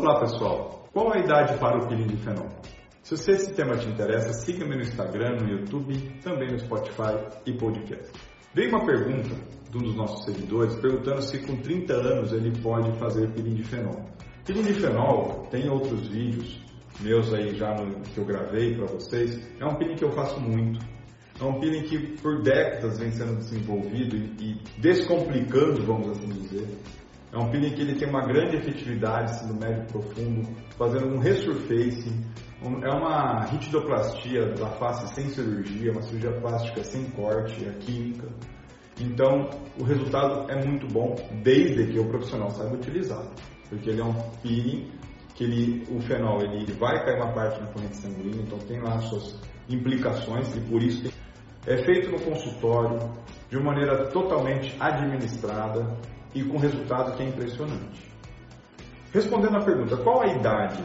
Olá pessoal, qual a idade para o pirindifenol? Se você, esse tema te interessa, siga-me no Instagram, no YouTube, também no Spotify e podcast. Veio uma pergunta de um dos nossos seguidores perguntando se com 30 anos ele pode fazer pirindifenol. Pirindifenol tem outros vídeos meus aí já no, que eu gravei para vocês. É um peeling que eu faço muito. É um peeling que por décadas vem sendo desenvolvido e, e descomplicando, vamos assim dizer. É um peeling que ele tem uma grande efetividade no médio profundo, fazendo um resurfacing. Um, é uma ritidoplastia da face sem cirurgia, uma cirurgia plástica sem corte, a química. Então, o resultado é muito bom, desde que o profissional saiba utilizar. Porque ele é um peeling que ele, o fenol ele vai cair uma parte na corrente sanguínea, então tem lá suas implicações e por isso é feito no consultório de uma maneira totalmente administrada e com resultado que é impressionante. Respondendo à pergunta, qual a idade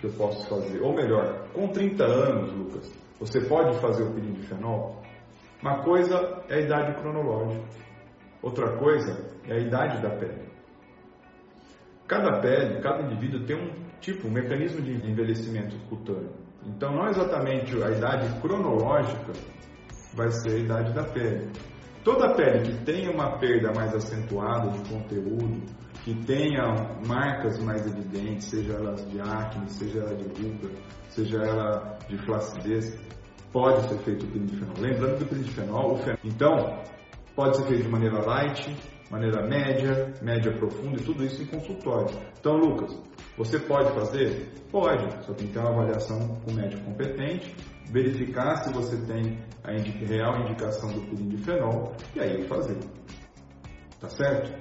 que eu posso fazer? Ou melhor, com 30 anos, Lucas, você pode fazer o peeling de fenol? Uma coisa é a idade cronológica, outra coisa é a idade da pele. Cada pele, cada indivíduo tem um tipo, um mecanismo de envelhecimento cutâneo. Então, não exatamente a idade cronológica vai ser a idade da pele. Toda pele que tenha uma perda mais acentuada de conteúdo, que tenha marcas mais evidentes, seja elas de acne, seja ela de ruga, seja ela de flacidez, pode ser feito o pirindifenol. Lembrando que o pirindifenol, o fenol, então, pode ser feito de maneira light, maneira média, média profunda e tudo isso em consultório. Então, Lucas, você pode fazer? Pode, só tem que ter uma avaliação com o médico competente, verificar se você tem a real indicação do pirindifenol e aí fazer. Tá certo?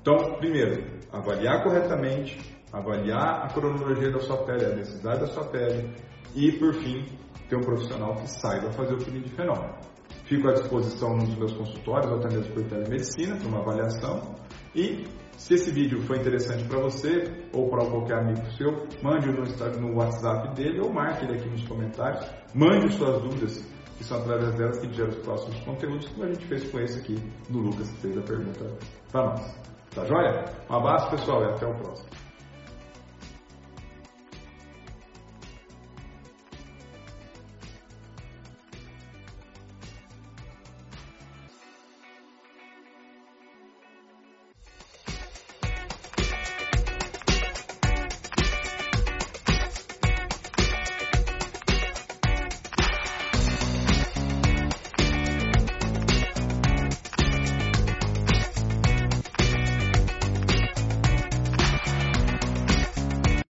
Então, primeiro, avaliar corretamente, avaliar a cronologia da sua pele, a necessidade da sua pele e, por fim, ter um profissional que saiba fazer o pirindifenol. Fico à disposição nos meus consultórios ou até mesmo por telemedicina para uma avaliação. E se esse vídeo foi interessante para você ou para qualquer amigo seu, mande no, no WhatsApp dele ou marque ele aqui nos comentários. Mande suas dúvidas, que são através delas que geram os próximos conteúdos, como a gente fez com esse aqui do Lucas, que fez a pergunta para nós. Tá joia? Um abraço pessoal e até o próximo.